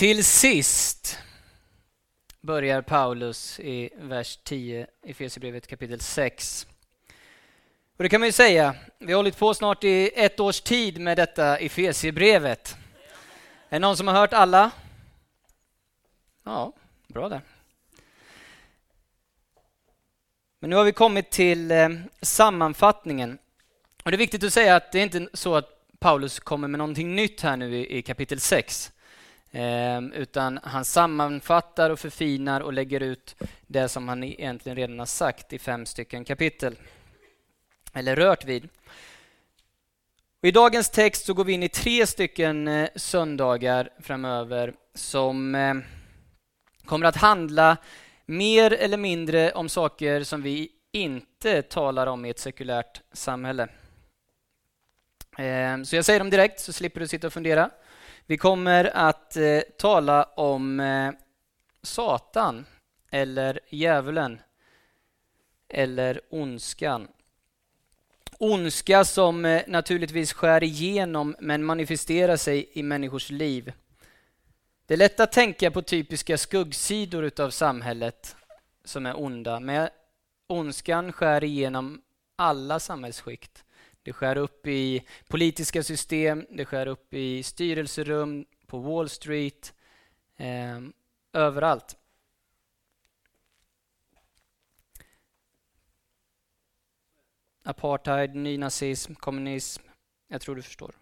Till sist börjar Paulus i vers 10 i Efesierbrevet kapitel 6. Och det kan man ju säga, vi har hållit på snart i ett års tid med detta Efesierbrevet. Är det någon som har hört alla? Ja, bra där. Men nu har vi kommit till eh, sammanfattningen. Och Det är viktigt att säga att det är inte så att Paulus kommer med någonting nytt här nu i, i kapitel 6. Ehm, utan han sammanfattar och förfinar och lägger ut det som han egentligen redan har sagt i fem stycken kapitel. Eller rört vid. Och I dagens text så går vi in i tre stycken eh, söndagar framöver som eh, kommer att handla mer eller mindre om saker som vi inte talar om i ett sekulärt samhälle. Ehm, så jag säger dem direkt så slipper du sitta och fundera. Vi kommer att eh, tala om eh, Satan eller djävulen eller ondskan. Ondska som eh, naturligtvis skär igenom men manifesterar sig i människors liv. Det är lätt att tänka på typiska skuggsidor utav samhället som är onda, men ondskan skär igenom alla samhällsskikt. Det skär upp i politiska system, det skär upp i styrelserum, på Wall Street, eh, överallt. Apartheid, nynazism, kommunism. Jag tror du förstår.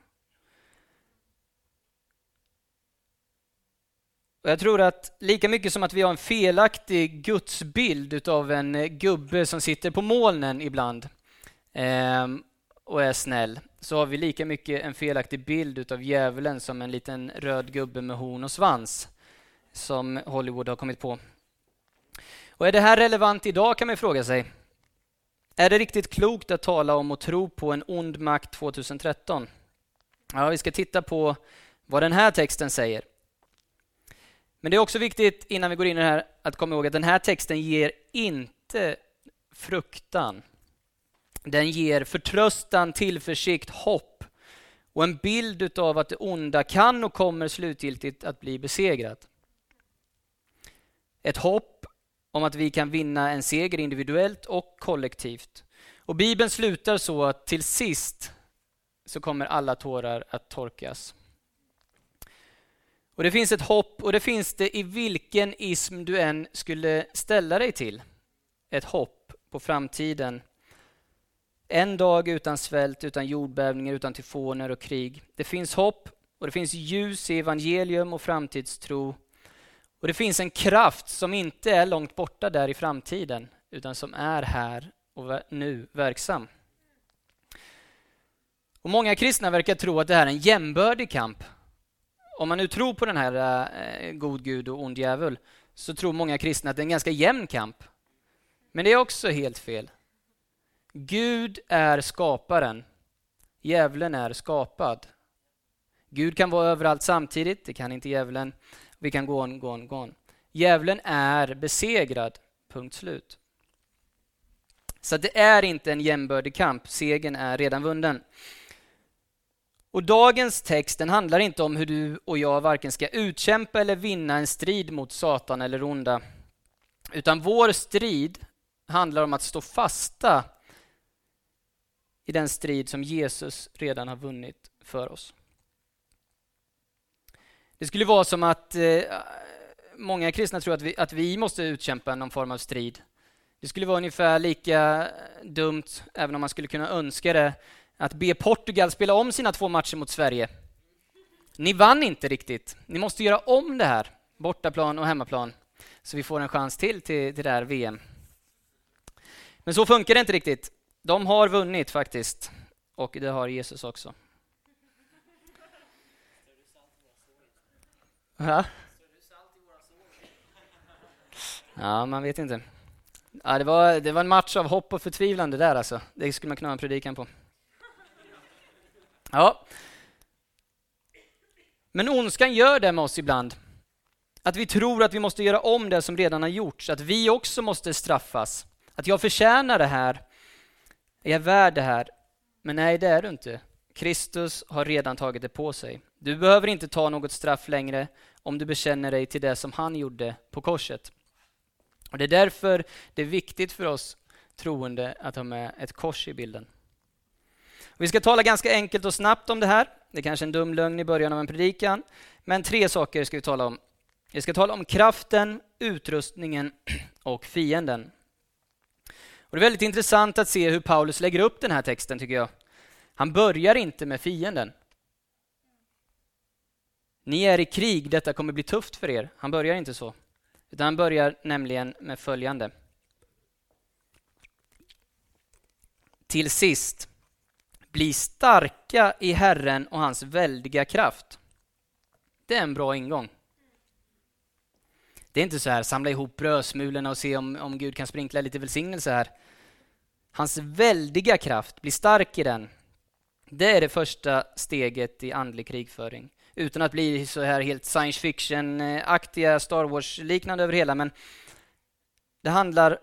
Och jag tror att lika mycket som att vi har en felaktig gudsbild av en eh, gubbe som sitter på molnen ibland eh, och är snäll, så har vi lika mycket en felaktig bild av djävulen som en liten röd gubbe med horn och svans som Hollywood har kommit på. Och är det här relevant idag kan man fråga sig. Är det riktigt klokt att tala om och tro på en ond makt 2013? Ja, vi ska titta på vad den här texten säger. Men det är också viktigt innan vi går in i det här att komma ihåg att den här texten ger inte fruktan. Den ger förtröstan, tillförsikt, hopp och en bild av att det onda kan och kommer slutgiltigt att bli besegrat. Ett hopp om att vi kan vinna en seger individuellt och kollektivt. Och Bibeln slutar så att till sist så kommer alla tårar att torkas. Och Det finns ett hopp och det finns det i vilken ism du än skulle ställa dig till. Ett hopp på framtiden. En dag utan svält, utan jordbävningar, utan tyfoner och krig. Det finns hopp och det finns ljus i evangelium och framtidstro. Och det finns en kraft som inte är långt borta där i framtiden, utan som är här och nu verksam. Och Många kristna verkar tro att det här är en jämbördig kamp om man nu tror på den här eh, god gud och ond djävul så tror många kristna att det är en ganska jämn kamp. Men det är också helt fel. Gud är skaparen. Djävulen är skapad. Gud kan vara överallt samtidigt, det kan inte djävulen. Vi kan gå on, gå on, gå on. Djävulen är besegrad, punkt slut. Så det är inte en jämbördig kamp, segern är redan vunnen. Och dagens text den handlar inte om hur du och jag varken ska utkämpa eller vinna en strid mot Satan eller onda. Utan vår strid handlar om att stå fasta i den strid som Jesus redan har vunnit för oss. Det skulle vara som att eh, många kristna tror att vi, att vi måste utkämpa någon form av strid. Det skulle vara ungefär lika dumt, även om man skulle kunna önska det, att be Portugal spela om sina två matcher mot Sverige. Ni vann inte riktigt. Ni måste göra om det här, bortaplan och hemmaplan, så vi får en chans till till, till det här VM. Men så funkar det inte riktigt. De har vunnit faktiskt, och det har Jesus också. Ja, ja man vet inte. Ja, det, var, det var en match av hopp och förtvivlan det där alltså. Det skulle man kunna ha en predikan på. Ja. Men ondskan gör det med oss ibland. Att vi tror att vi måste göra om det som redan har gjorts, att vi också måste straffas. Att jag förtjänar det här, är jag värd det här. Men nej, det är du inte. Kristus har redan tagit det på sig. Du behöver inte ta något straff längre om du bekänner dig till det som han gjorde på korset. Och Det är därför det är viktigt för oss troende att ha med ett kors i bilden. Vi ska tala ganska enkelt och snabbt om det här. Det är kanske en dum lögn i början av en predikan, men tre saker ska vi tala om. Vi ska tala om kraften, utrustningen och fienden. Och det är väldigt intressant att se hur Paulus lägger upp den här texten, tycker jag. Han börjar inte med fienden. Ni är i krig, detta kommer bli tufft för er. Han börjar inte så. Utan han börjar nämligen med följande. Till sist, bli starka i Herren och hans väldiga kraft. Det är en bra ingång. Det är inte så här, samla ihop brödsmulorna och se om, om Gud kan sprinkla lite välsignelse här. Hans väldiga kraft, bli stark i den. Det är det första steget i andlig krigföring. Utan att bli så här helt science fiction-aktiga, Star Wars-liknande över hela, men det handlar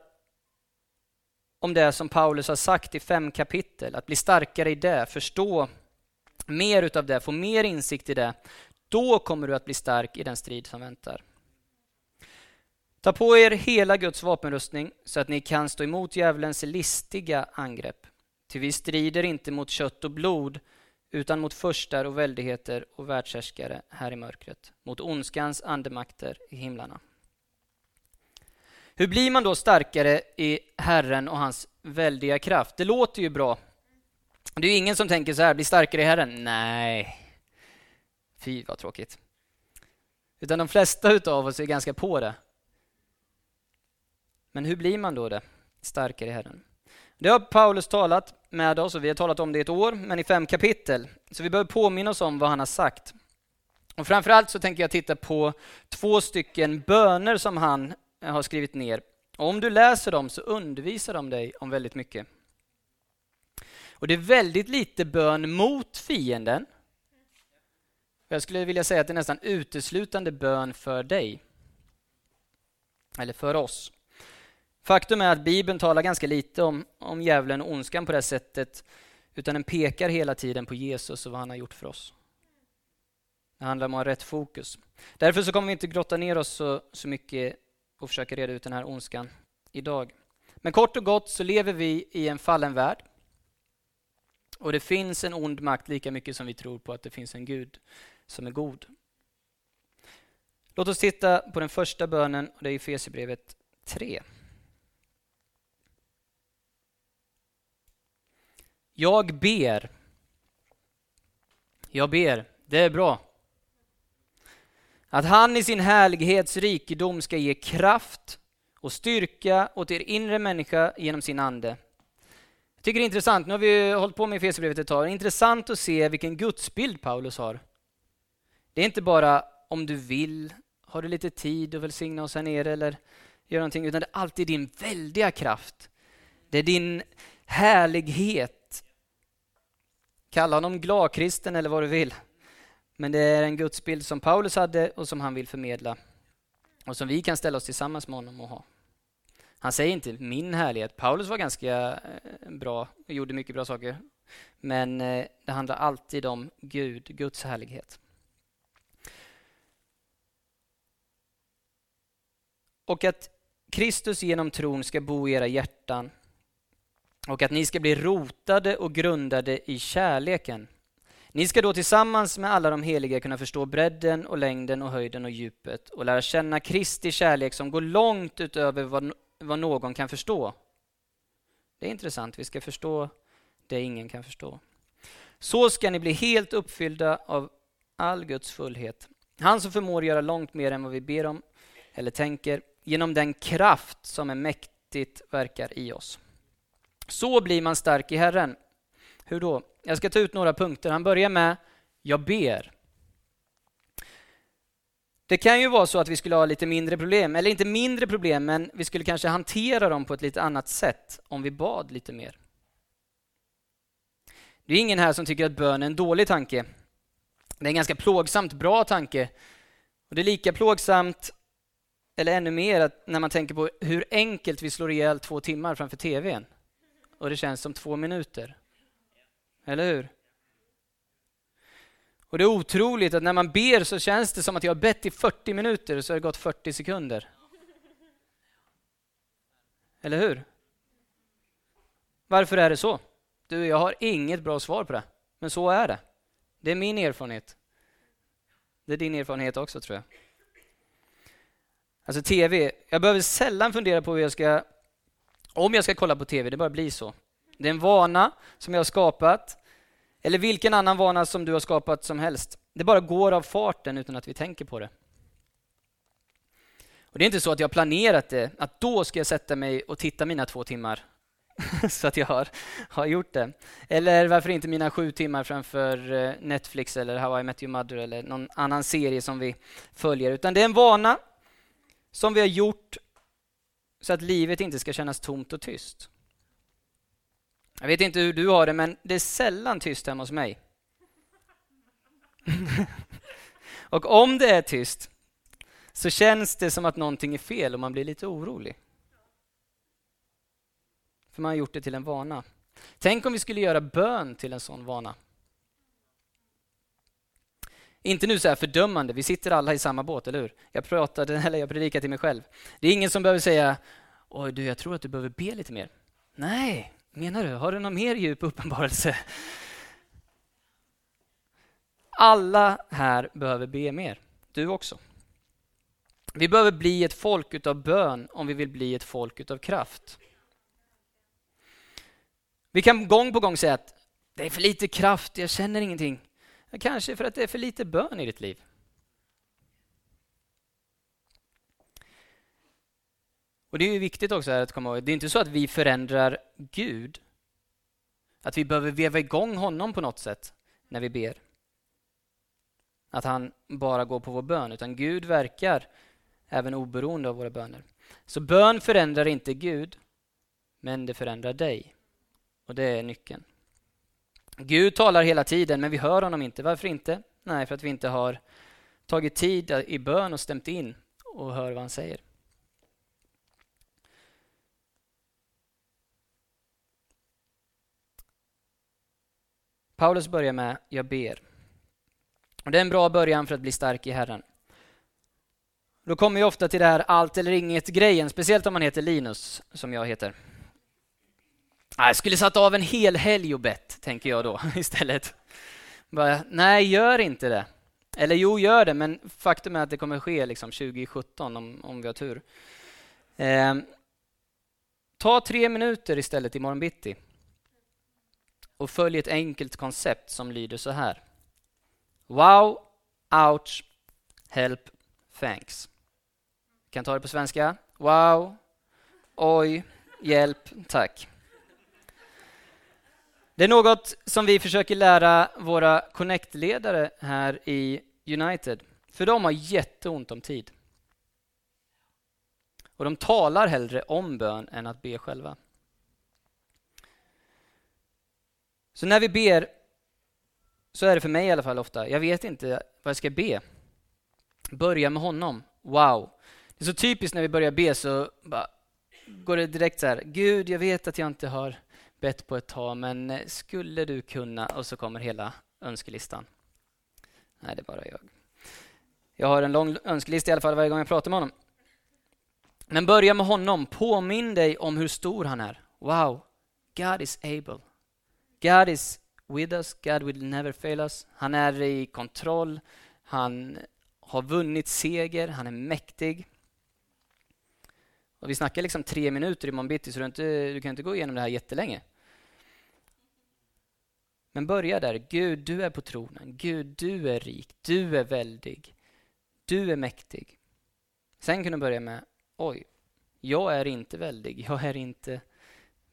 om det som Paulus har sagt i fem kapitel, att bli starkare i det, förstå mer utav det, få mer insikt i det. Då kommer du att bli stark i den strid som väntar. Ta på er hela Guds vapenrustning så att ni kan stå emot djävulens listiga angrepp. Ty vi strider inte mot kött och blod utan mot förstar och väldigheter och världshärskare här i mörkret, mot ondskans andemakter i himlarna. Hur blir man då starkare i Herren och hans väldiga kraft? Det låter ju bra. Det är ju ingen som tänker så här, bli starkare i Herren. Nej, fy vad tråkigt. Utan de flesta utav oss är ganska på det. Men hur blir man då det? Starkare i Herren. Det har Paulus talat med oss och vi har talat om det i ett år, men i fem kapitel. Så vi behöver påminna oss om vad han har sagt. Och framförallt så tänker jag titta på två stycken böner som han eh, har skrivit ner. Och om du läser dem så undervisar de dig om väldigt mycket. Och det är väldigt lite bön mot fienden. Jag skulle vilja säga att det är nästan uteslutande bön för dig. Eller för oss. Faktum är att Bibeln talar ganska lite om, om djävulen och ondskan på det sättet, utan den pekar hela tiden på Jesus och vad han har gjort för oss. Det handlar om att ha rätt fokus. Därför så kommer vi inte grotta ner oss så, så mycket och försöka reda ut den här ondskan idag. Men kort och gott så lever vi i en fallen värld. Och det finns en ond makt lika mycket som vi tror på att det finns en Gud som är god. Låt oss titta på den första bönen, och det är Efesierbrevet 3. Jag ber. Jag ber, det är bra. Att han i sin härlighets rikedom ska ge kraft och styrka åt er inre människa genom sin ande. Jag tycker det är intressant, nu har vi hållit på med Efesierbrevet ett tag, det är intressant att se vilken gudsbild Paulus har. Det är inte bara om du vill, har du lite tid att välsigna oss här nere eller göra någonting, utan det är alltid din väldiga kraft. Det är din härlighet. Kalla honom gladkristen eller vad du vill. Men det är en gudsbild som Paulus hade och som han vill förmedla och som vi kan ställa oss tillsammans med honom och ha. Han säger inte min härlighet. Paulus var ganska eh, bra och gjorde mycket bra saker. Men eh, det handlar alltid om Gud, Guds härlighet. Och att Kristus genom tron ska bo i era hjärtan och att ni ska bli rotade och grundade i kärleken ni ska då tillsammans med alla de heliga kunna förstå bredden och längden och höjden och djupet och lära känna Kristi kärlek som går långt utöver vad, vad någon kan förstå. Det är intressant, vi ska förstå det ingen kan förstå. Så ska ni bli helt uppfyllda av all Guds fullhet. Han som förmår göra långt mer än vad vi ber om eller tänker genom den kraft som är mäktigt verkar i oss. Så blir man stark i Herren. Hur då? Jag ska ta ut några punkter. Han börjar med Jag ber. Det kan ju vara så att vi skulle ha lite mindre problem, eller inte mindre problem, men vi skulle kanske hantera dem på ett lite annat sätt om vi bad lite mer. Det är ingen här som tycker att bön är en dålig tanke. Det är en ganska plågsamt bra tanke. Och Det är lika plågsamt, eller ännu mer, när man tänker på hur enkelt vi slår ihjäl två timmar framför TVn. Och det känns som två minuter. Eller hur? Och det är otroligt att när man ber så känns det som att jag har bett i 40 minuter och så har det gått 40 sekunder. Eller hur? Varför är det så? Du, jag har inget bra svar på det, men så är det. Det är min erfarenhet. Det är din erfarenhet också tror jag. Alltså TV, jag behöver sällan fundera på hur jag ska, om jag ska kolla på TV, det bara blir så. Det är en vana som jag har skapat, eller vilken annan vana som du har skapat som helst. Det bara går av farten utan att vi tänker på det. Och Det är inte så att jag har planerat det, att då ska jag sätta mig och titta mina två timmar så att jag har, har gjort det. Eller varför inte mina sju timmar framför eh, Netflix eller How I Met Your Mother eller någon annan serie som vi följer. Utan det är en vana som vi har gjort så att livet inte ska kännas tomt och tyst. Jag vet inte hur du har det, men det är sällan tyst hemma hos mig. och om det är tyst så känns det som att någonting är fel och man blir lite orolig. För man har gjort det till en vana. Tänk om vi skulle göra bön till en sån vana. Inte nu så här fördömande, vi sitter alla i samma båt, eller hur? Jag pratade, eller jag predikar till mig själv. Det är ingen som behöver säga Oj du, jag tror att du behöver be lite mer. Nej, menar du? Har du någon mer djup uppenbarelse? Alla här behöver be mer. Du också. Vi behöver bli ett folk utav bön om vi vill bli ett folk utav kraft. Vi kan gång på gång säga att det är för lite kraft, jag känner ingenting. Kanske för att det är för lite bön i ditt liv. Och Det är viktigt också att komma ihåg, det är inte så att vi förändrar Gud. Att vi behöver veva igång honom på något sätt när vi ber. Att han bara går på vår bön, utan Gud verkar även oberoende av våra böner. Så bön förändrar inte Gud, men det förändrar dig. Och det är nyckeln. Gud talar hela tiden, men vi hör honom inte. Varför inte? Nej, för att vi inte har tagit tid i bön och stämt in och hör vad han säger. Paulus börjar med ”Jag ber”. Och Det är en bra början för att bli stark i Herren. Då kommer vi ofta till det här allt eller inget-grejen, speciellt om man heter Linus, som jag heter. Jag skulle satt av en hel helg och bett, tänker jag då istället. Bara, nej, gör inte det. Eller jo, gör det, men faktum är att det kommer ske liksom 2017 om, om vi har tur. Eh, ta tre minuter istället imorgon bitti och följ ett enkelt koncept som lyder så här. Wow, ouch, help, thanks. Kan ta det på svenska. Wow, oj, hjälp, tack. Det är något som vi försöker lära våra Connect-ledare här i United. För de har jätteont om tid. Och de talar hellre om bön än att be själva. Så när vi ber, så är det för mig i alla fall ofta, jag vet inte vad jag ska be. Börja med honom. Wow. Det är så typiskt när vi börjar be så bara, går det direkt så här, Gud, jag vet att jag inte har bett på ett tag, men eh, skulle du kunna? Och så kommer hela önskelistan. Nej, det är bara jag. Jag har en lång önskelista i alla fall varje gång jag pratar med honom. Men börja med honom. Påminn dig om hur stor han är. Wow, God is able. God is with us. God will never fail us. Han är i kontroll. Han har vunnit seger. Han är mäktig. Och vi snackar liksom tre minuter imorgon bitti, så du, inte, du kan inte gå igenom det här jättelänge. Men börja där. Gud, du är på tronen. Gud, du är rik. Du är väldig. Du är mäktig. Sen kan du börja med, oj, jag är inte väldig. Jag är inte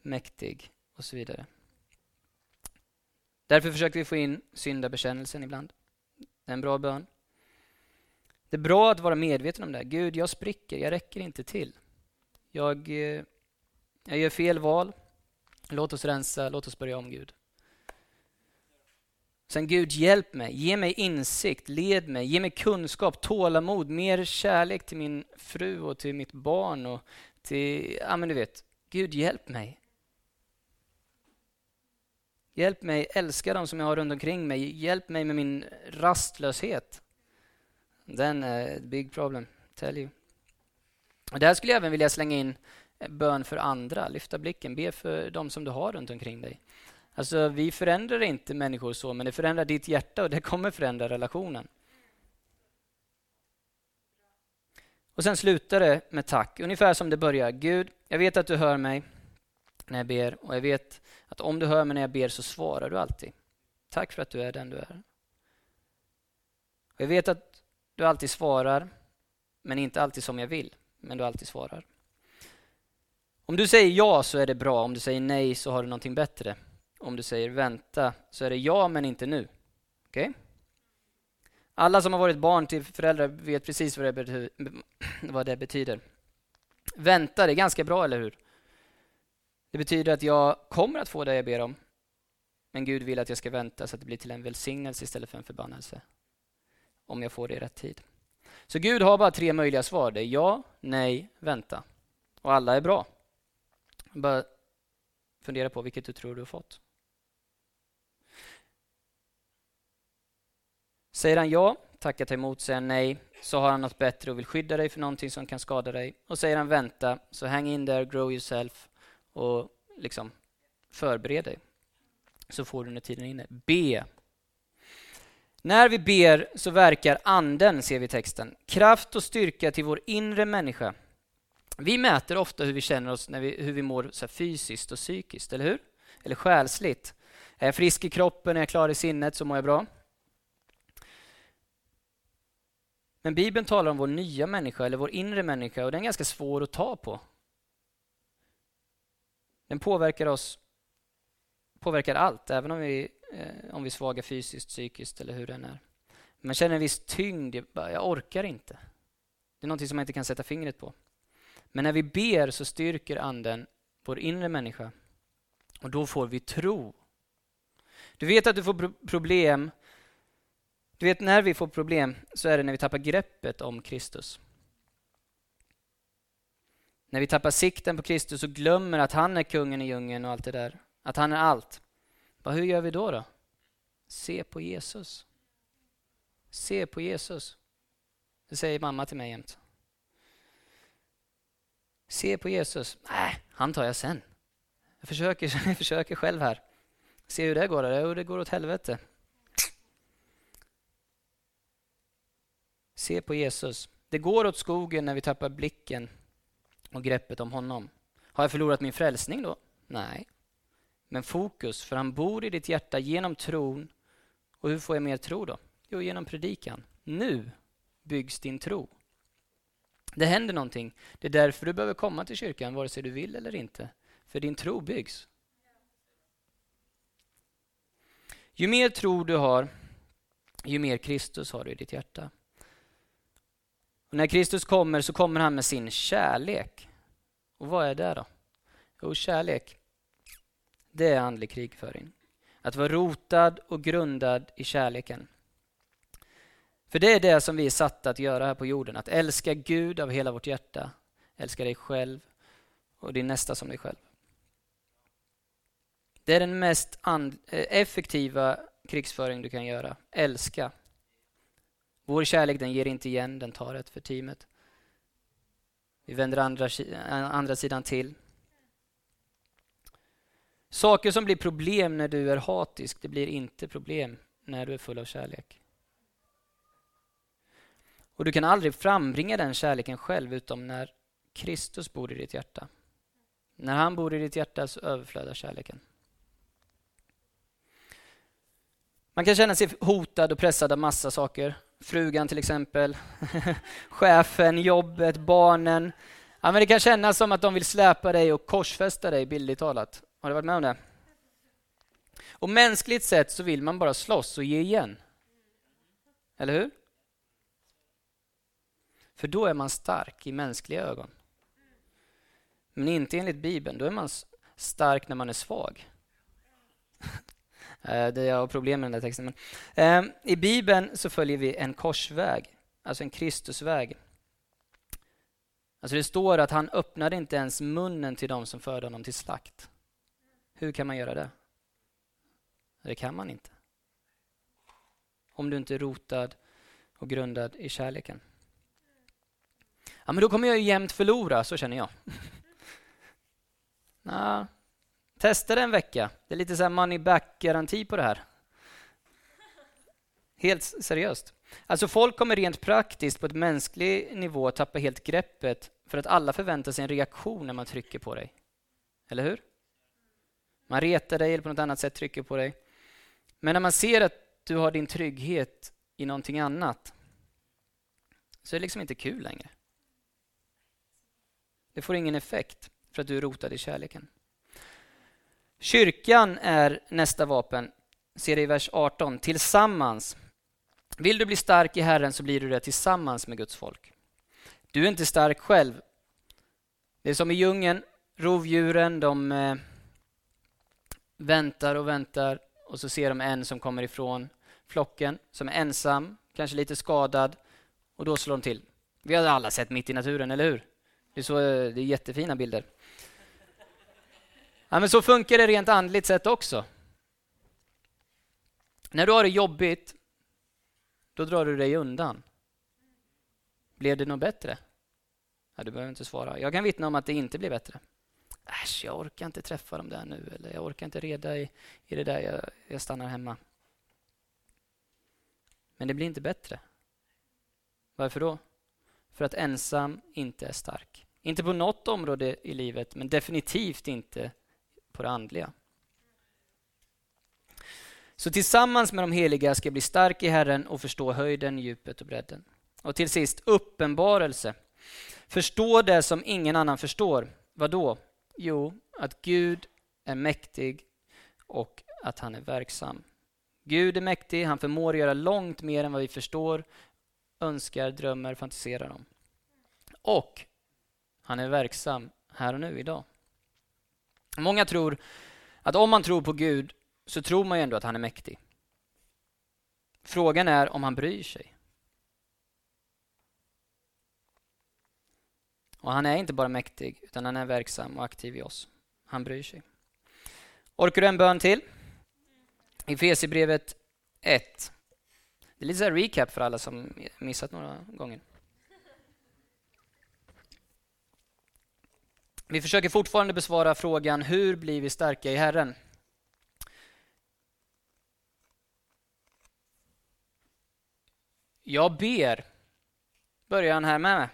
mäktig och så vidare. Därför försöker vi få in syndabekännelsen ibland. Det är en bra bön. Det är bra att vara medveten om det. Gud, jag spricker. Jag räcker inte till. Jag, eh, jag gör fel val. Låt oss rensa. Låt oss börja om, Gud. Sen Gud, hjälp mig, ge mig insikt, led mig, ge mig kunskap, tålamod, mer kärlek till min fru och till mitt barn och till, ja men du vet, Gud hjälp mig. Hjälp mig älska dem som jag har runt omkring mig. Hjälp mig med min rastlöshet. Den är ett big problem, tell you. Och där skulle jag även vilja slänga in eh, bön för andra. Lyfta blicken, be för de som du har runt omkring dig. Alltså, vi förändrar inte människor så, men det förändrar ditt hjärta och det kommer förändra relationen. Och sen slutar det med tack, ungefär som det börjar. Gud, jag vet att du hör mig när jag ber och jag vet att om du hör mig när jag ber så svarar du alltid. Tack för att du är den du är. Och jag vet att du alltid svarar, men inte alltid som jag vill, men du alltid svarar. Om du säger ja så är det bra, om du säger nej så har du någonting bättre. Om du säger vänta så är det ja, men inte nu. Okej? Okay? Alla som har varit barn till föräldrar vet precis vad det, vad det betyder. Vänta, det är ganska bra, eller hur? Det betyder att jag kommer att få det jag ber om. Men Gud vill att jag ska vänta så att det blir till en välsignelse istället för en förbannelse. Om jag får det i rätt tid. Så Gud har bara tre möjliga svar. Det är ja, nej, vänta. Och alla är bra. Bara fundera på vilket du tror du har fått. Säger han ja, tackar ta emot, säger nej, så har han något bättre och vill skydda dig för någonting som kan skada dig. Och säger han vänta, så hang in there, grow yourself och liksom förbered dig. Så får du när tiden är inne. Be. När vi ber så verkar anden, ser vi i texten. Kraft och styrka till vår inre människa. Vi mäter ofta hur vi känner oss, när vi, hur vi mår så fysiskt och psykiskt, eller hur? Eller själsligt. Är jag frisk i kroppen, är jag klar i sinnet så mår jag bra. Men Bibeln talar om vår nya människa, eller vår inre människa, och den är ganska svår att ta på. Den påverkar oss, påverkar allt, även om vi, eh, om vi är svaga fysiskt, psykiskt eller hur den är. Man känner en viss tyngd, jag orkar inte. Det är någonting som man inte kan sätta fingret på. Men när vi ber så styrker anden vår inre människa och då får vi tro. Du vet att du får problem du vet, när vi får problem så är det när vi tappar greppet om Kristus. När vi tappar sikten på Kristus och glömmer att han är kungen i djungeln och allt det där. Att han är allt. Bara, hur gör vi då? då? Se på Jesus. Se på Jesus. Det säger mamma till mig jämt. Se på Jesus. Nej, han tar jag sen. Jag försöker, jag försöker själv här. Se hur det går. Jo, det går åt helvete. Se på Jesus. Det går åt skogen när vi tappar blicken och greppet om honom. Har jag förlorat min frälsning då? Nej. Men fokus, för han bor i ditt hjärta genom tron. Och hur får jag mer tro då? Jo, genom predikan. Nu byggs din tro. Det händer någonting. Det är därför du behöver komma till kyrkan, vare sig du vill eller inte. För din tro byggs. Ju mer tro du har, ju mer Kristus har du i ditt hjärta. Och när Kristus kommer så kommer han med sin kärlek. Och vad är det då? Jo, kärlek. Det är andlig krigföring. Att vara rotad och grundad i kärleken. För det är det som vi är satta att göra här på jorden. Att älska Gud av hela vårt hjärta. Älska dig själv och din nästa som dig själv. Det är den mest eh, effektiva krigsföring du kan göra. Älska. Vår kärlek den ger inte igen, den tar ett för teamet. Vi vänder andra, eh, andra sidan till. Saker som blir problem när du är hatisk, det blir inte problem när du är full av kärlek. Och du kan aldrig frambringa den kärleken själv utom när Kristus bor i ditt hjärta. När han bor i ditt hjärta så överflödar kärleken. Man kan känna sig hotad och pressad av massa saker. Frugan till exempel, chefen, jobbet, barnen. Ja, men det kan kännas som att de vill släpa dig och korsfästa dig, bildligt talat. Har du varit med om det? Och mänskligt sett så vill man bara slåss och ge igen. Eller hur? För då är man stark i mänskliga ögon. Men inte enligt Bibeln. Då är man stark när man är svag. Eh, det jag har problem med den där texten. Men, eh, I Bibeln så följer vi en korsväg, alltså en Kristusväg. Alltså det står att han öppnade inte ens munnen till dem som förde honom till slakt. Hur kan man göra det? Det kan man inte. Om du inte är rotad och grundad i kärleken. Ja, men då kommer jag ju jämt förlora, så känner jag. Nah, testa det en vecka. Det är lite så money back-garanti på det här. Helt seriöst. Alltså folk kommer rent praktiskt på ett mänsklig nivå tappa helt greppet för att alla förväntar sig en reaktion när man trycker på dig. Eller hur? Man retar dig eller på något annat sätt trycker på dig. Men när man ser att du har din trygghet i någonting annat så är det liksom inte kul längre. Det får ingen effekt för att du är rotad i kärleken. Kyrkan är nästa vapen. Ser det i vers 18. Tillsammans. Vill du bli stark i Herren så blir du det tillsammans med Guds folk. Du är inte stark själv. Det är som i djungeln. Rovdjuren, de eh, väntar och väntar och så ser de en som kommer ifrån flocken, som är ensam, kanske lite skadad och då slår de till. Vi har alla sett Mitt i naturen, eller hur? Det är, så, det är jättefina bilder. Ja, men så funkar det rent andligt sett också. När du har det jobbigt, då drar du dig undan. Blev det något bättre? Ja, du behöver inte svara. Jag kan vittna om att det inte blir bättre. Äsch, jag orkar inte träffa dem där nu. Eller jag orkar inte reda i, i det där. Jag, jag stannar hemma. Men det blir inte bättre. Varför då? För att ensam inte är stark. Inte på något område i livet, men definitivt inte på det andliga. Så tillsammans med de heliga ska jag bli stark i Herren och förstå höjden, djupet och bredden. Och till sist, uppenbarelse. Förstå det som ingen annan förstår. Vad då? Jo, att Gud är mäktig och att han är verksam. Gud är mäktig, han förmår göra långt mer än vad vi förstår, önskar, drömmer, fantiserar om. Och han är verksam här och nu, idag. Många tror att om man tror på Gud så tror man ju ändå att han är mäktig. Frågan är om han bryr sig. Och han är inte bara mäktig, utan han är verksam och aktiv i oss. Han bryr sig. Orkar du en bön till? I Efesierbrevet 1. Det är lite så recap för alla som missat några gånger. Vi försöker fortfarande besvara frågan hur blir vi starka i Herren? Jag ber, börjar han här med.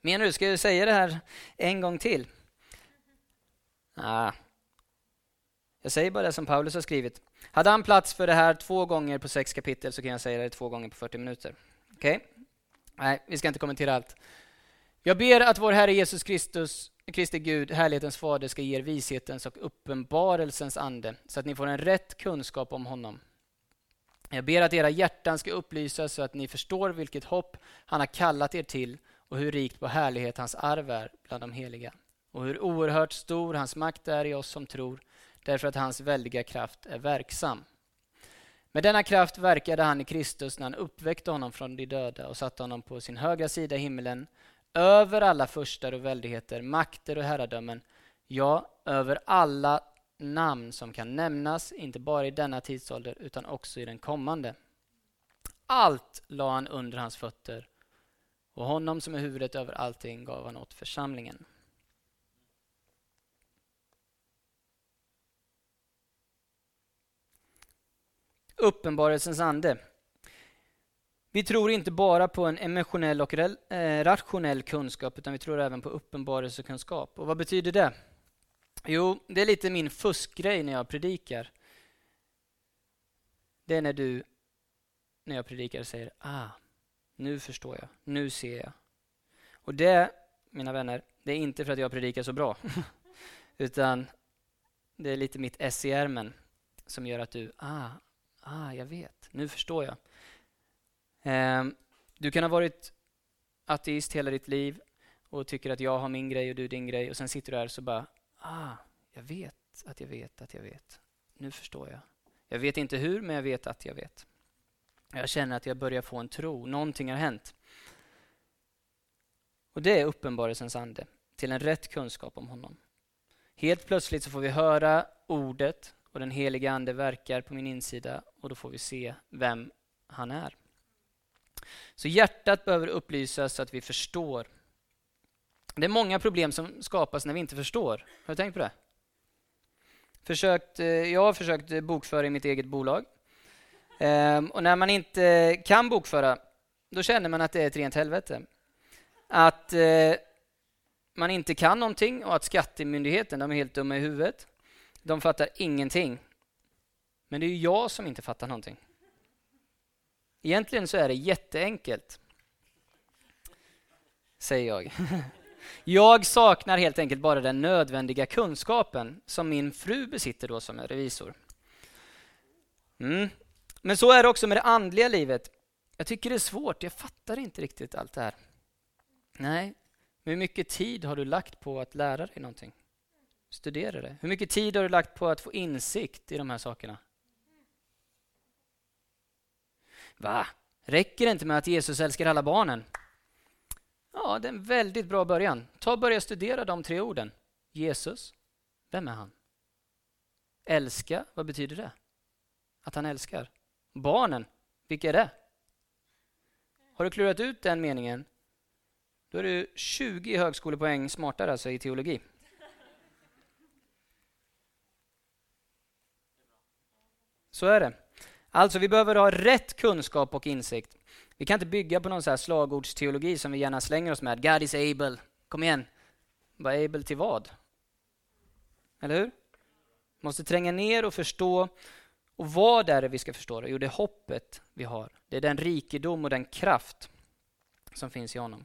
Menar du, ska jag säga det här en gång till? Ah. Jag säger bara det som Paulus har skrivit. Hade han plats för det här två gånger på sex kapitel så kan jag säga det två gånger på 40 minuter. Okej? Okay? Nej, vi ska inte kommentera allt. Jag ber att vår Herre Jesus Kristus, Kristi Gud, härlighetens fader, ska ge er vishetens och uppenbarelsens ande, så att ni får en rätt kunskap om honom. Jag ber att era hjärtan ska upplysas så att ni förstår vilket hopp han har kallat er till och hur rikt på härlighet hans arv är bland de heliga och hur oerhört stor hans makt är i oss som tror därför att hans väldiga kraft är verksam. Med denna kraft verkade han i Kristus när han uppväckte honom från de döda och satte honom på sin högra sida i himlen, över alla förstar och väldigheter, makter och herradömen, ja, över alla namn som kan nämnas, inte bara i denna tidsålder utan också i den kommande. Allt la han under hans fötter och honom som är huvudet över allting gav han åt församlingen. Uppenbarelsens ande. Vi tror inte bara på en emotionell och eh, rationell kunskap utan vi tror även på uppenbarelsekunskap. Och vad betyder det? Jo, det är lite min fuskgrej när jag predikar. Det är när du, när jag predikar, säger ah, nu förstår jag, nu ser jag. Och det, mina vänner, det är inte för att jag predikar så bra. utan det är lite mitt S i ärmen som gör att du, ah, ah, jag vet, nu förstår jag. Eh, du kan ha varit ateist hela ditt liv och tycker att jag har min grej och du din grej och sen sitter du här och så bara, ah, jag vet att jag vet att jag vet. Nu förstår jag. Jag vet inte hur, men jag vet att jag vet. Jag känner att jag börjar få en tro. Någonting har hänt. Och det är uppenbarelsens ande, till en rätt kunskap om honom. Helt plötsligt så får vi höra ordet och den heliga Ande verkar på min insida och då får vi se vem han är. Så hjärtat behöver upplysas så att vi förstår. Det är många problem som skapas när vi inte förstår. Har du tänkt på det? Försökt, eh, jag har försökt bokföra i mitt eget bolag. Ehm, och när man inte kan bokföra, då känner man att det är ett rent helvete. Att eh, man inte kan någonting och att skattemyndigheten, de är helt dumma i huvudet. De fattar ingenting. Men det är ju jag som inte fattar någonting. Egentligen så är det jätteenkelt. Säger jag. Jag saknar helt enkelt bara den nödvändiga kunskapen som min fru besitter då som är revisor. Mm. Men så är det också med det andliga livet. Jag tycker det är svårt, jag fattar inte riktigt allt det här. Nej, men hur mycket tid har du lagt på att lära dig någonting? Studera det. Hur mycket tid har du lagt på att få insikt i de här sakerna? Va? Räcker det inte med att Jesus älskar alla barnen? Ja, det är en väldigt bra början. Ta och börja studera de tre orden. Jesus, vem är han? Älska, vad betyder det? Att han älskar. Barnen, vilka är det? Har du klurat ut den meningen, då är du 20 högskolepoäng smartare alltså i teologi. Så är det. Alltså, vi behöver ha rätt kunskap och insikt. Vi kan inte bygga på någon så här slagordsteologi som vi gärna slänger oss med. God is able. Kom igen. Vad able till vad? Eller hur? Måste tränga ner och förstå. Och vad är det vi ska förstå? Jo, det är hoppet vi har. Det är den rikedom och den kraft som finns i honom.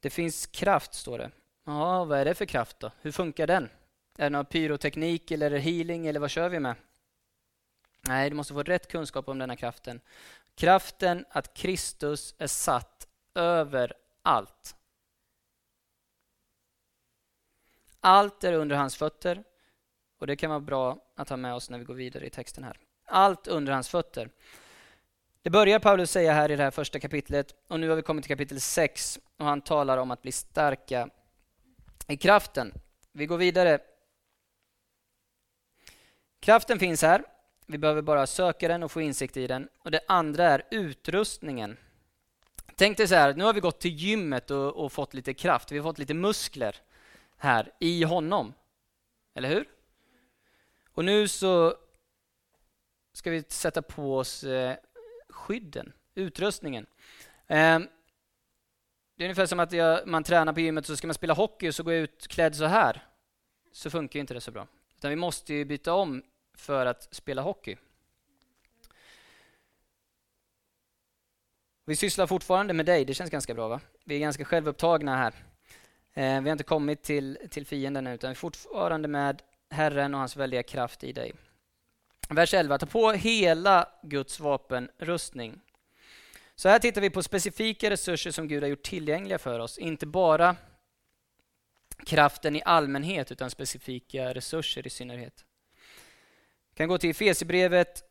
Det finns kraft, står det. Ja, vad är det för kraft då? Hur funkar den? Är det någon pyroteknik eller healing eller vad kör vi med? Nej, du måste få rätt kunskap om denna kraften. Kraften att Kristus är satt över allt. Allt är under hans fötter och det kan vara bra att ha med oss när vi går vidare i texten här. Allt under hans fötter. Det börjar Paulus säga här i det här första kapitlet och nu har vi kommit till kapitel 6 och han talar om att bli starka i kraften. Vi går vidare. Kraften finns här vi behöver bara söka den och få insikt i den. Och Det andra är utrustningen. Tänk dig så här, nu har vi gått till gymmet och, och fått lite kraft. Vi har fått lite muskler här i honom. Eller hur? Och nu så ska vi sätta på oss eh, skydden, utrustningen. Ehm, det är ungefär som att jag, man tränar på gymmet så ska man spela hockey och så går jag ut klädd så här. Så funkar inte det så bra. Utan vi måste ju byta om för att spela hockey. Vi sysslar fortfarande med dig, det känns ganska bra va? Vi är ganska självupptagna här. Ehm, vi har inte kommit till, till fienden utan vi är fortfarande med Herren och hans väldiga kraft i dig. Vers 11, ta på hela Guds vapenrustning. Så här tittar vi på specifika resurser som Gud har gjort tillgängliga för oss, inte bara kraften i allmänhet utan specifika resurser i synnerhet Vi kan gå till Efesierbrevet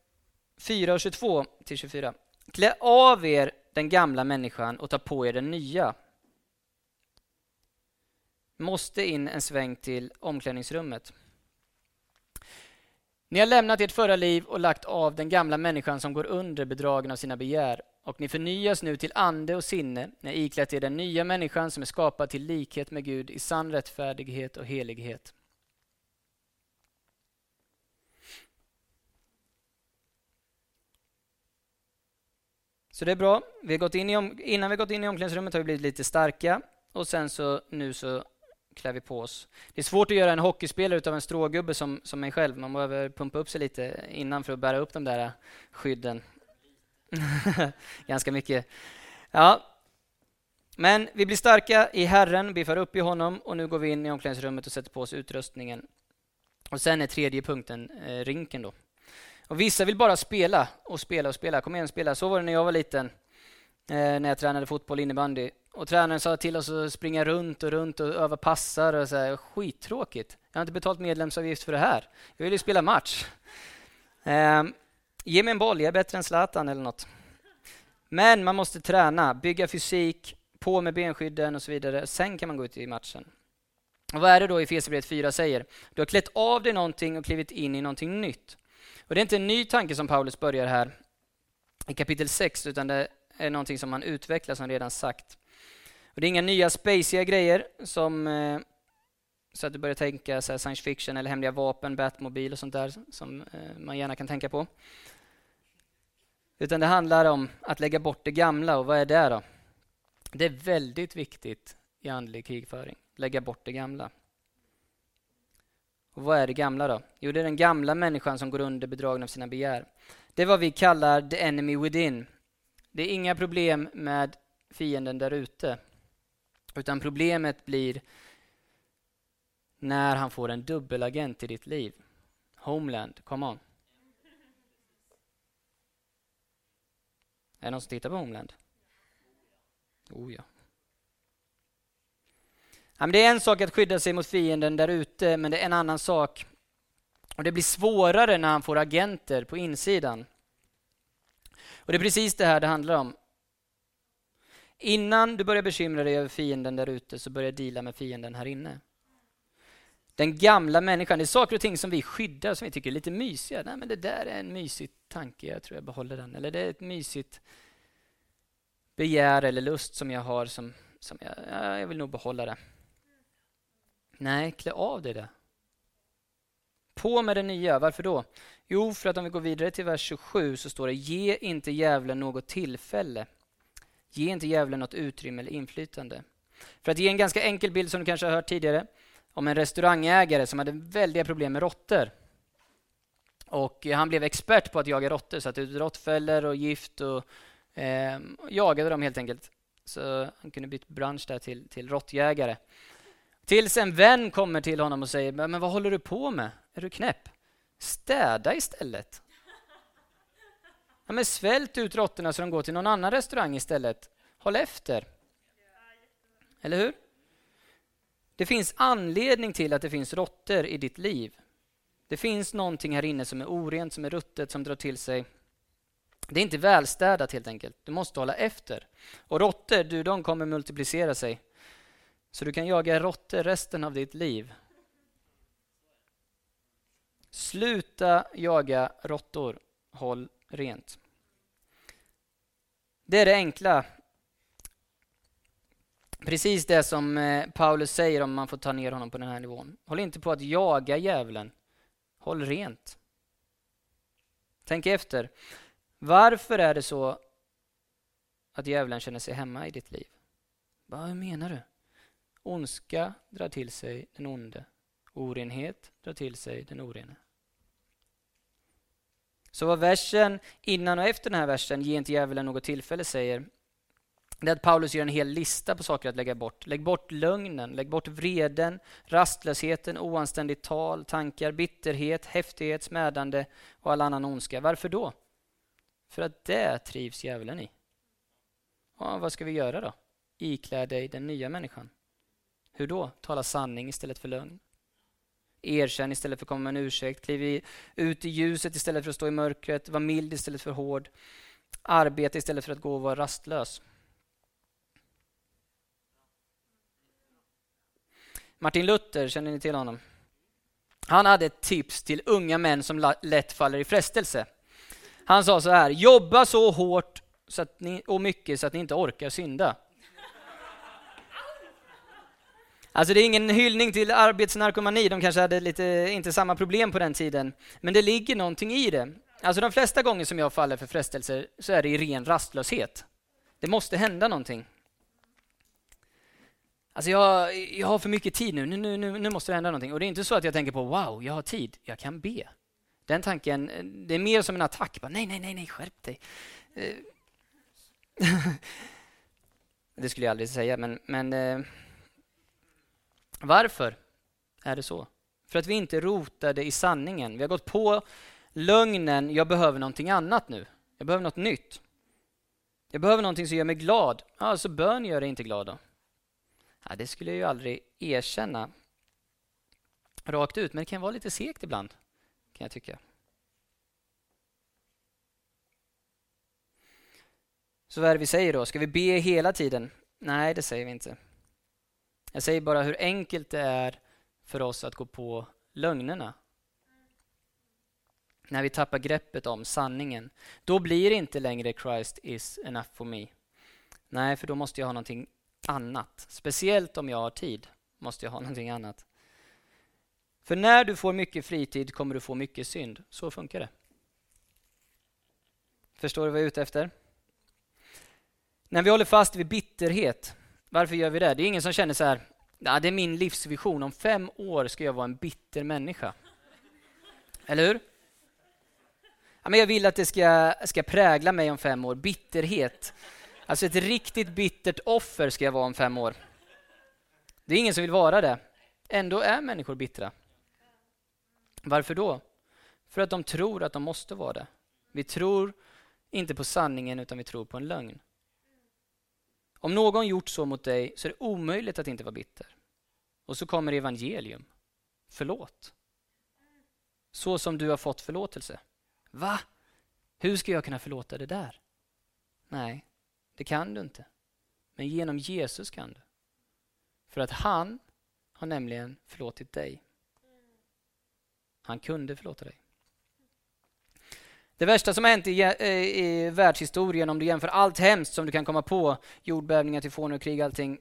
4 och 22 till 24. Klä av er den gamla människan och ta på er den nya. Måste in en sväng till omklädningsrummet. Ni har lämnat ert förra liv och lagt av den gamla människan som går under bedragen av sina begär och ni förnyas nu till ande och sinne när iklätt er den nya människan som är skapad till likhet med Gud i sann rättfärdighet och helighet. Så det är bra. Vi har gått in i innan vi gått in i omklädningsrummet har vi blivit lite starka och sen så nu så klär vi på oss. Det är svårt att göra en hockeyspelare av en strågubbe som, som mig själv. Man behöver pumpa upp sig lite innan för att bära upp de där skydden. Ganska mycket. Ja. Men vi blir starka i Herren, vi för upp i honom och nu går vi in i omklädningsrummet och sätter på oss utrustningen. Och sen är tredje punkten eh, rinken då. Och vissa vill bara spela och spela och spela. Kom igen, spela. Så var det när jag var liten, eh, när jag tränade fotboll innebandy. Och tränaren sa till oss att springa runt och runt och öva passar. Och så här. Skittråkigt. Jag har inte betalt medlemsavgift för det här. Jag vill ju spela match. Eh, ge mig en boll, jag är bättre än Zlatan eller något. Men man måste träna, bygga fysik, på med benskydden och så vidare. Sen kan man gå ut i matchen. Och vad är det då Efesierbrevet 4 säger? Du har klätt av dig någonting och klivit in i någonting nytt. Och det är inte en ny tanke som Paulus börjar här i kapitel 6, utan det är någonting som han utvecklar som redan sagt. Och det är inga nya spaciga grejer som eh, så att du börjar tänka så science fiction eller hemliga vapen, Batmobil och sånt där som eh, man gärna kan tänka på. Utan det handlar om att lägga bort det gamla och vad är det då? Det är väldigt viktigt i andlig krigföring, lägga bort det gamla. Och vad är det gamla då? Jo, det är den gamla människan som går under bedragen av sina begär. Det är vad vi kallar the enemy within. Det är inga problem med fienden där ute. Utan problemet blir när han får en dubbelagent i ditt liv. Homeland, come on. Är det någon som tittar på Homeland? Oh ja. ja men det är en sak att skydda sig mot fienden där ute, men det är en annan sak. Och Det blir svårare när han får agenter på insidan. Och Det är precis det här det handlar om. Innan du börjar bekymra dig över fienden där ute, så börja dela med fienden här inne. Den gamla människan, det är saker och ting som vi skyddar, som vi tycker är lite mysiga. Nej, men det där är en mysig tanke, jag tror jag behåller den. Eller det är ett mysigt begär eller lust som jag har, som, som jag, jag vill nog behålla det. Nej, klä av dig det. På med det nya. Varför då? Jo, för att om vi går vidare till vers 27 så står det Ge inte djävulen något tillfälle. Ge inte djävulen något utrymme eller inflytande. För att ge en ganska enkel bild som du kanske har hört tidigare om en restaurangägare som hade väldiga problem med råttor. Och eh, han blev expert på att jaga råttor, satte ut råttfällor och gift och eh, jagade dem helt enkelt. Så han kunde byta bransch där till, till råttjägare. Tills en vän kommer till honom och säger men vad håller du på med? Är du knäpp? Städa istället. Ja, men svält ut råttorna så de går till någon annan restaurang istället. Håll efter. Eller hur? Det finns anledning till att det finns råttor i ditt liv. Det finns någonting här inne som är orent, som är ruttet, som drar till sig. Det är inte välstädat helt enkelt. Du måste hålla efter. Och råttor, du, de kommer multiplicera sig. Så du kan jaga råttor resten av ditt liv. Sluta jaga råttor. Håll rent. Det är det enkla Precis det som eh, Paulus säger om man får ta ner honom på den här nivån. Håll inte på att jaga djävulen. Håll rent. Tänk efter. Varför är det så att djävulen känner sig hemma i ditt liv? Vad menar du? Ondska drar till sig den onde. Orenhet drar till sig den orene. Så vad versen innan och efter den här versen, ge inte djävulen något tillfälle, säger det är att Paulus gör en hel lista på saker att lägga bort. Lägg bort lögnen, lägg bort vreden, rastlösheten, oanständigt tal, tankar, bitterhet, häftighet, smädande och all annan ondska. Varför då? För att det trivs djävulen i. Ja, vad ska vi göra då? Iklä dig den nya människan. Hur då? Tala sanning istället för lögn. Erkänn istället för att komma med en ursäkt. Kliv ut i ljuset istället för att stå i mörkret. Var mild istället för hård. Arbeta istället för att gå och vara rastlös. Martin Luther, känner ni till honom? Han hade ett tips till unga män som lätt faller i frestelse. Han sa så här, jobba så hårt så att ni, och mycket så att ni inte orkar synda. Alltså det är ingen hyllning till arbetsnarkomani, de kanske hade lite, inte samma problem på den tiden. Men det ligger någonting i det. Alltså de flesta gånger som jag faller för frestelser så är det i ren rastlöshet. Det måste hända någonting. Alltså jag, jag har för mycket tid nu. Nu, nu, nu måste det hända någonting. Och det är inte så att jag tänker på wow, jag har tid, jag kan be. Den tanken, det är mer som en attack. Bara, nej, nej, nej, nej, skärp dig. Eh. Det skulle jag aldrig säga, men, men eh, varför är det så? För att vi inte rotade i sanningen. Vi har gått på lögnen, jag behöver någonting annat nu. Jag behöver något nytt. Jag behöver någonting som gör mig glad. Ja, så bön gör dig inte glad då. Ja, det skulle jag ju aldrig erkänna rakt ut, men det kan vara lite segt ibland, kan jag tycka. Så vad är det vi säger då? Ska vi be hela tiden? Nej, det säger vi inte. Jag säger bara hur enkelt det är för oss att gå på lögnerna. När vi tappar greppet om sanningen. Då blir det inte längre Christ is enough for me. Nej, för då måste jag ha någonting annat. Speciellt om jag har tid måste jag ha någonting annat. För när du får mycket fritid kommer du få mycket synd. Så funkar det. Förstår du vad jag är ute efter? När vi håller fast vid bitterhet, varför gör vi det? Det är ingen som känner så här, ja, det är min livsvision, om fem år ska jag vara en bitter människa. Eller hur? Ja, men jag vill att det ska, ska prägla mig om fem år, bitterhet. Alltså ett riktigt bittert offer ska jag vara om fem år. Det är ingen som vill vara det. Ändå är människor bittra. Varför då? För att de tror att de måste vara det. Vi tror inte på sanningen utan vi tror på en lögn. Om någon gjort så mot dig så är det omöjligt att inte vara bitter. Och så kommer evangelium. Förlåt. Så som du har fått förlåtelse. Va? Hur ska jag kunna förlåta det där? Nej, det kan du inte. Men genom Jesus kan du. För att han har nämligen förlåtit dig. Han kunde förlåta dig. Det värsta som har hänt i, i, eh, i världshistorien, om du jämför allt hemskt som du kan komma på, jordbävningar, tyfoner, krig, allting.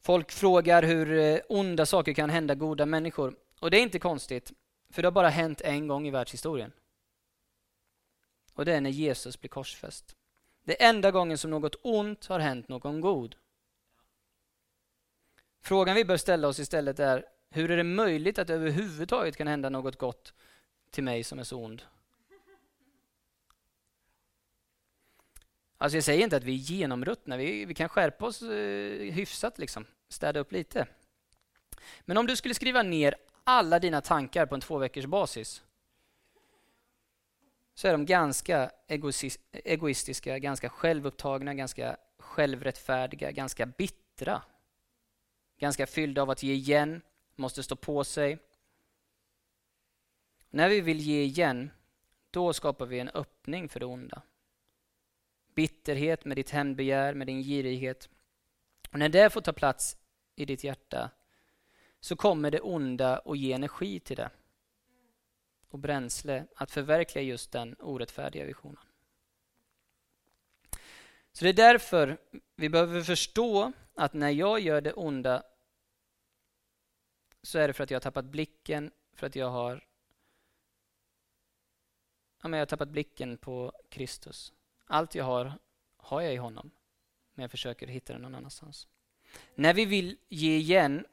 Folk frågar hur eh, onda saker kan hända goda människor. Och det är inte konstigt, för det har bara hänt en gång i världshistorien. Och det är när Jesus blir korsfäst. Det är enda gången som något ont har hänt någon god. Frågan vi bör ställa oss istället är, hur är det möjligt att det överhuvudtaget kan hända något gott till mig som är så ond? Alltså jag säger inte att vi är genomruttna, vi, vi kan skärpa oss eh, hyfsat, liksom, städa upp lite. Men om du skulle skriva ner alla dina tankar på en två veckors basis så är de ganska egoistiska, ganska självupptagna, ganska självrättfärdiga, ganska bittra. Ganska fyllda av att ge igen, måste stå på sig. När vi vill ge igen, då skapar vi en öppning för det onda. Bitterhet med ditt hämndbegär, med din girighet. Och när det får ta plats i ditt hjärta så kommer det onda att ge energi till det och bränsle att förverkliga just den orättfärdiga visionen. Så det är därför vi behöver förstå att när jag gör det onda så är det för att jag har tappat blicken, för att jag har ja, men jag har tappat blicken på Kristus. Allt jag har, har jag i honom, men jag försöker hitta det någon annanstans. När vi vill ge igen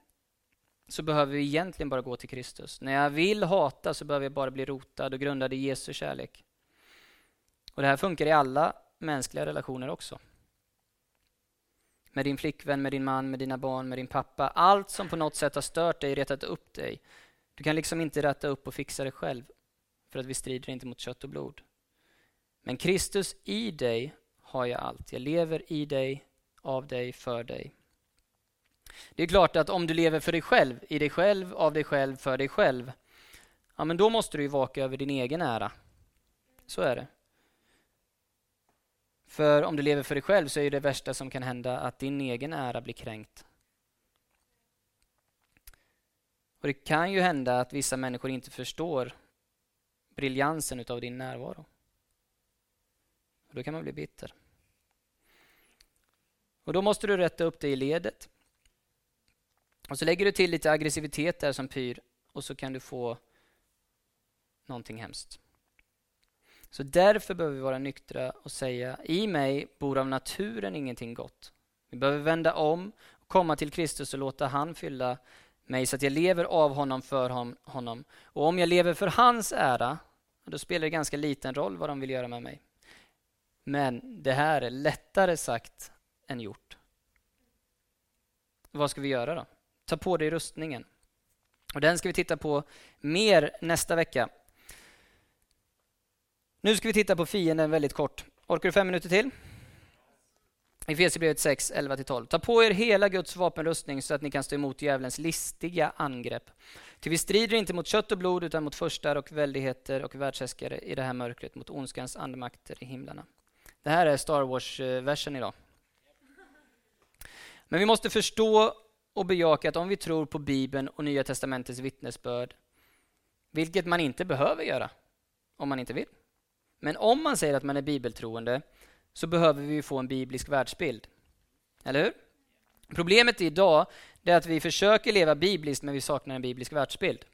så behöver vi egentligen bara gå till Kristus. När jag vill hata så behöver jag bara bli rotad och grundad i Jesu kärlek. Och Det här funkar i alla mänskliga relationer också. Med din flickvän, med din man, med dina barn, med din pappa. Allt som på något sätt har stört dig, retat upp dig. Du kan liksom inte rätta upp och fixa det själv. För att vi strider inte mot kött och blod. Men Kristus i dig har jag allt. Jag lever i dig, av dig, för dig. Det är klart att om du lever för dig själv, i dig själv, av dig själv, för dig själv, ja men då måste du ju vaka över din egen ära. Så är det. För om du lever för dig själv så är det värsta som kan hända att din egen ära blir kränkt. Och Det kan ju hända att vissa människor inte förstår briljansen utav din närvaro. Och Då kan man bli bitter. Och Då måste du rätta upp dig i ledet. Och så lägger du till lite aggressivitet där som pyr och så kan du få någonting hemskt. Så därför behöver vi vara nyktra och säga i mig bor av naturen ingenting gott. Vi behöver vända om, och komma till Kristus och låta han fylla mig så att jag lever av honom, för honom. Och om jag lever för hans ära, då spelar det ganska liten roll vad de vill göra med mig. Men det här är lättare sagt än gjort. Vad ska vi göra då? Ta på dig rustningen. Och Den ska vi titta på mer nästa vecka. Nu ska vi titta på fienden väldigt kort. Orkar du fem minuter till? Efesierbrevet 6, 11-12. Ta på er hela Guds vapenrustning så att ni kan stå emot djävulens listiga angrepp. Ty vi strider inte mot kött och blod utan mot förstar och väldigheter och världshäskare i det här mörkret, mot ondskans andemakter i himlarna. Det här är Star Wars-versen idag. Men vi måste förstå och bejaka att om vi tror på Bibeln och Nya Testamentets vittnesbörd, vilket man inte behöver göra om man inte vill. Men om man säger att man är bibeltroende så behöver vi få en biblisk världsbild. Eller hur? Problemet idag är att vi försöker leva bibliskt men vi saknar en biblisk världsbild.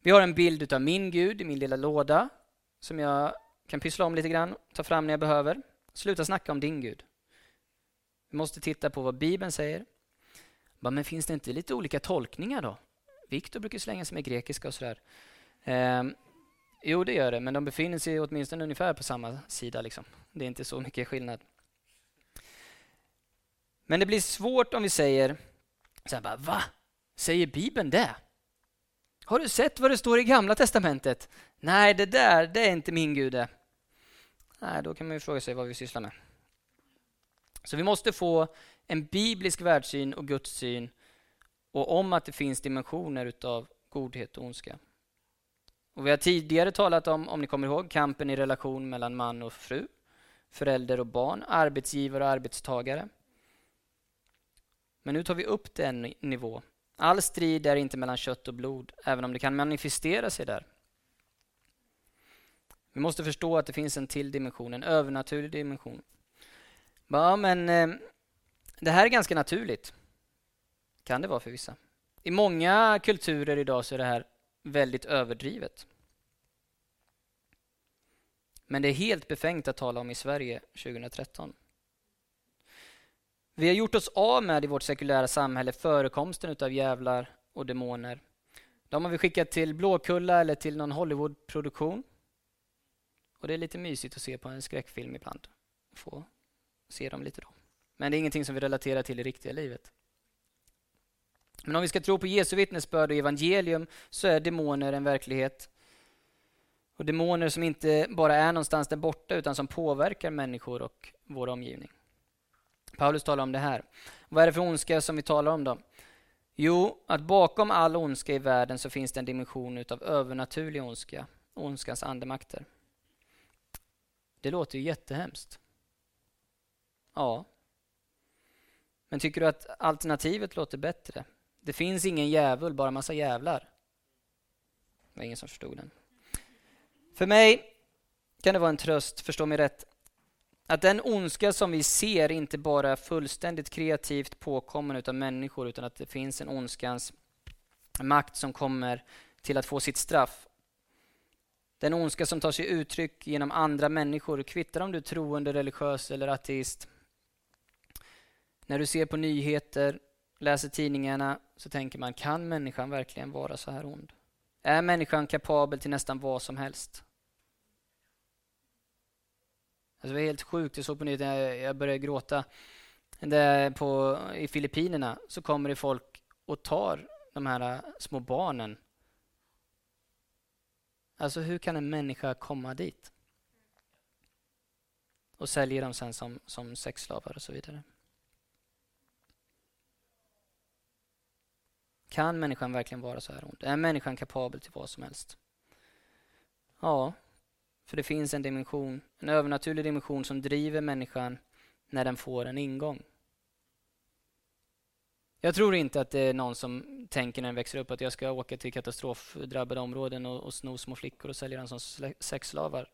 Vi har en bild av min Gud i min lilla låda som jag kan pyssla om lite grann, ta fram när jag behöver. Sluta snacka om din Gud. Vi måste titta på vad Bibeln säger. Men finns det inte lite olika tolkningar då? Viktor brukar slänga sig med grekiska och sådär. Eh, jo, det gör det, men de befinner sig åtminstone ungefär på samma sida. Liksom. Det är inte så mycket skillnad. Men det blir svårt om vi säger så här bara, va? Säger Bibeln det? Har du sett vad det står i Gamla Testamentet? Nej, det där, det är inte min Gud det. Nej, då kan man ju fråga sig vad vi sysslar med. Så vi måste få en biblisk världssyn och Guds syn och om att det finns dimensioner utav godhet och ondska. Och vi har tidigare talat om, om ni kommer ihåg, kampen i relation mellan man och fru, förälder och barn, arbetsgivare och arbetstagare. Men nu tar vi upp den nivå. All strid är inte mellan kött och blod, även om det kan manifestera sig där. Vi måste förstå att det finns en till dimension, en övernaturlig dimension. Ja, men eh, det här är ganska naturligt. Kan det vara för vissa. I många kulturer idag så är det här väldigt överdrivet. Men det är helt befängt att tala om i Sverige 2013. Vi har gjort oss av med i vårt sekulära samhälle förekomsten utav jävlar och demoner. De har vi skickat till Blåkulla eller till någon Hollywoodproduktion. Och det är lite mysigt att se på en skräckfilm ibland. Få se dem lite då. Men det är ingenting som vi relaterar till i riktiga livet. Men om vi ska tro på Jesu vittnesbörd och evangelium så är demoner en verklighet. Och demoner som inte bara är någonstans där borta utan som påverkar människor och vår omgivning. Paulus talar om det här. Vad är det för ondska som vi talar om då? Jo, att bakom all ondska i världen så finns det en dimension utav övernaturlig ondska, ondskans andemakter. Det låter ju jättehemskt. Ja. Men tycker du att alternativet låter bättre? Det finns ingen djävul, bara massa jävlar. Det var ingen som förstod den. För mig kan det vara en tröst, förstå mig rätt, att den ondska som vi ser inte bara är fullständigt kreativt påkommen utav människor utan att det finns en ondskans makt som kommer till att få sitt straff. Den ondska som tar sig uttryck genom andra människor, kvittar om du är troende, religiös eller ateist. När du ser på nyheter, läser tidningarna, så tänker man, kan människan verkligen vara så här ond? Är människan kapabel till nästan vad som helst? Alltså det var helt sjukt. Jag såg på nyheterna, jag började gråta. Där på, I Filippinerna så kommer det folk och tar de här äh, små barnen. Alltså hur kan en människa komma dit? Och säljer dem sen som, som sexslavar och så vidare. Kan människan verkligen vara så här ond? Är människan kapabel till vad som helst? Ja, för det finns en dimension, en övernaturlig dimension som driver människan när den får en ingång. Jag tror inte att det är någon som tänker när den växer upp att jag ska åka till katastrofdrabbade områden och, och sno små flickor och sälja dem som sexslavar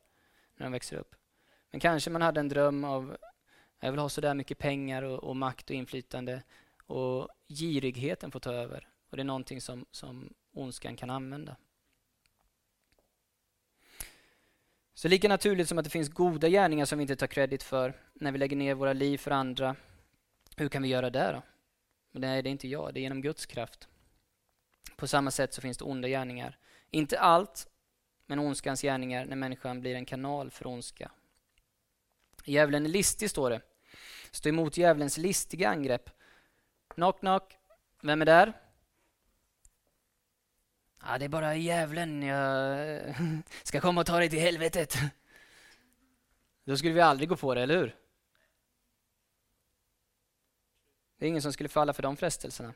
när de växer upp. Men kanske man hade en dröm av jag vill ha så där mycket pengar och, och, makt och inflytande och girigheten får ta över. Och Det är någonting som, som ondskan kan använda. Så lika naturligt som att det finns goda gärningar som vi inte tar kredit för när vi lägger ner våra liv för andra, hur kan vi göra det då? Men nej, det är inte jag, det är genom Guds kraft. På samma sätt så finns det onda gärningar. Inte allt, men ondskans gärningar när människan blir en kanal för ondska. Djävulen är listig, står det. Stå emot djävulens listiga angrepp. Knock, knock. Vem är där? Ja, det är bara djävulen. Jag ska komma och ta dig till helvetet. Då skulle vi aldrig gå på det, eller hur? Det är ingen som skulle falla för de frestelserna.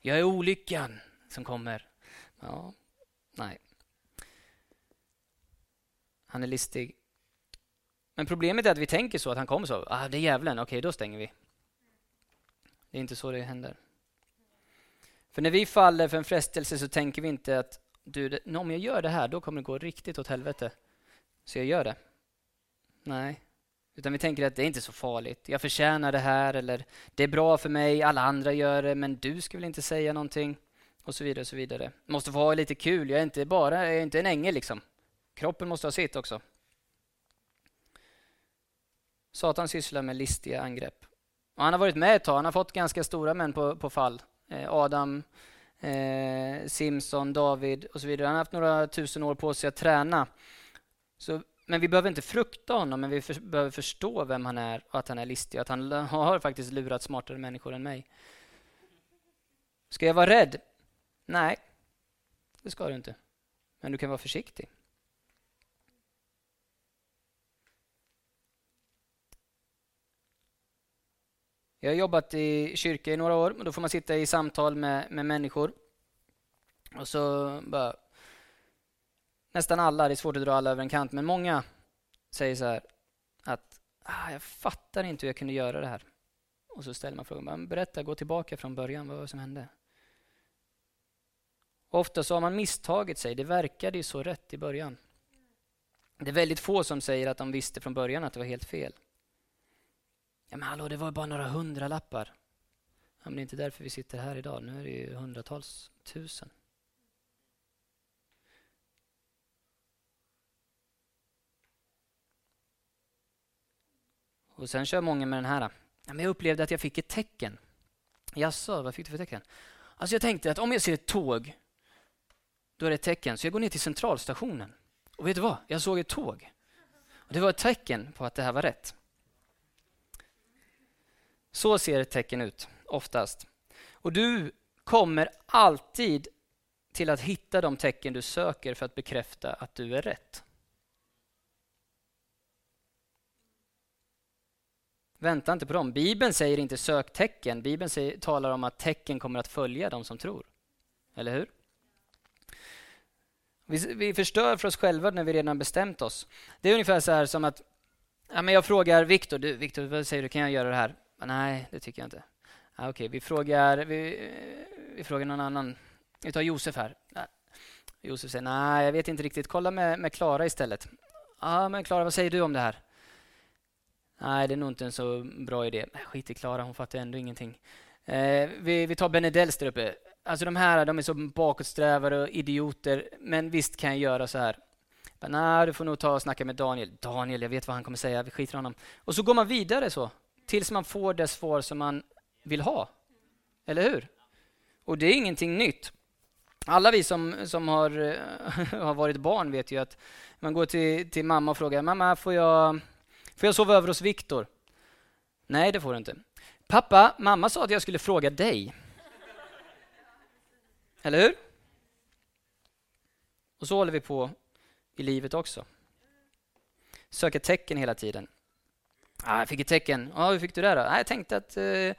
Jag är olyckan som kommer. Ja, nej. Han är listig. Men problemet är att vi tänker så, att han kommer så. Ah, det är djävulen, okej, då stänger vi. Det är inte så det händer. För när vi faller för en frestelse så tänker vi inte att du, om jag gör det här, då kommer det gå riktigt åt helvete. Så jag gör det. Nej. Utan vi tänker att det är inte så farligt. Jag förtjänar det här eller det är bra för mig, alla andra gör det, men du ska väl inte säga någonting? Och så vidare och så vidare. Måste få ha lite kul. Jag är inte bara jag är inte en ängel liksom. Kroppen måste ha sitt också. Satan sysslar med listiga angrepp. Och han har varit med ett tag. Han har fått ganska stora män på, på fall. Eh, Adam, eh, Simson, David och så vidare. Han har haft några tusen år på sig att träna. Så, men vi behöver inte frukta honom, men vi för, behöver förstå vem han är och att han är listig. Att han har faktiskt lurat smartare människor än mig. Ska jag vara rädd? Nej, det ska du inte. Men du kan vara försiktig. Jag har jobbat i kyrka i några år och då får man sitta i samtal med, med människor. Och så bara... Nästan alla, det är svårt att dra alla över en kant, men många säger så här att ah, jag fattar inte hur jag kunde göra det här. Och så ställer man frågan, berätta, gå tillbaka från början, vad var det som hände? ofta så har man misstagit sig, det verkade ju så rätt i början. Det är väldigt få som säger att de visste från början att det var helt fel. Ja, men hallå, det var bara några hundralappar. Ja, men det är inte därför vi sitter här idag. Nu är det ju hundratals tusen. Och sen kör många med den här. Ja, men jag upplevde att jag fick ett tecken. Jaså, vad fick du för tecken? Alltså jag tänkte att om jag ser ett tåg, då är det ett tecken. Så jag går ner till centralstationen. Och vet du vad? Jag såg ett tåg. Och det var ett tecken på att det här var rätt. Så ser ett tecken ut, oftast. Och du kommer alltid till att hitta de tecken du söker för att bekräfta att du är rätt. Vänta inte på dem. Bibeln säger inte sök tecken. Bibeln säger, talar om att tecken kommer att följa de som tror. Eller hur? Vi, vi förstör för oss själva när vi redan bestämt oss. Det är ungefär så här som att ja, men jag frågar Viktor, du, Viktor, vad säger du, kan jag göra det här? Nej, det tycker jag inte. Ja, Okej, okay. vi, frågar, vi, vi frågar någon annan. Vi tar Josef här. Ja. Josef säger nej, jag vet inte riktigt. Kolla med Klara istället. Ja, men Klara, vad säger du om det här? Nej, det är nog inte en så bra idé. Skit i Klara, hon fattar ändå ingenting. Eh, vi, vi tar Benedells där uppe. Alltså de här de är så bakåtsträvare och idioter, men visst kan jag göra så här. Nej, du får nog ta och snacka med Daniel. Daniel, jag vet vad han kommer säga, vi skiter i honom. Och så går man vidare så tills man får det svar som man vill ha. Eller hur? Och det är ingenting nytt. Alla vi som, som har, har varit barn vet ju att man går till, till mamma och frågar mamma, får jag, får jag sova över hos Viktor? Nej, det får du inte. Pappa, mamma sa att jag skulle fråga dig. Eller hur? Och så håller vi på i livet också. Söker tecken hela tiden. Ah, jag fick ett tecken. Ah, hur fick du det då? Ah, jag tänkte att eh,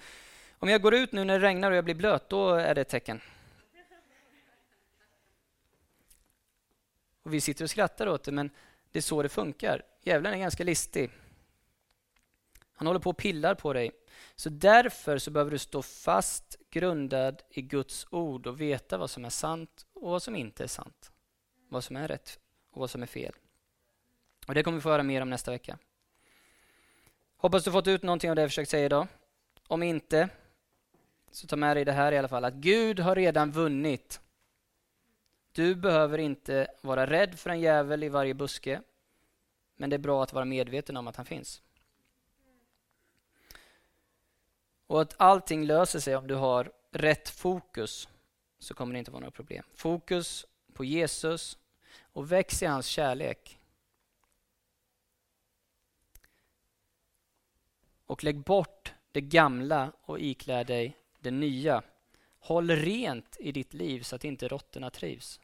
om jag går ut nu när det regnar och jag blir blöt, då är det ett tecken. Och vi sitter och skrattar åt det, men det är så det funkar. Djävulen är ganska listig. Han håller på och pillar på dig. Så därför så behöver du stå fast grundad i Guds ord och veta vad som är sant och vad som inte är sant. Vad som är rätt och vad som är fel. Och Det kommer vi få höra mer om nästa vecka. Hoppas du fått ut någonting av det jag försökt säga idag. Om inte, så ta med dig det här i alla fall, att Gud har redan vunnit. Du behöver inte vara rädd för en djävul i varje buske, men det är bra att vara medveten om att han finns. Och att allting löser sig om du har rätt fokus, så kommer det inte vara några problem. Fokus på Jesus och väx i hans kärlek. och lägg bort det gamla och iklä dig det nya. Håll rent i ditt liv så att inte råttorna trivs.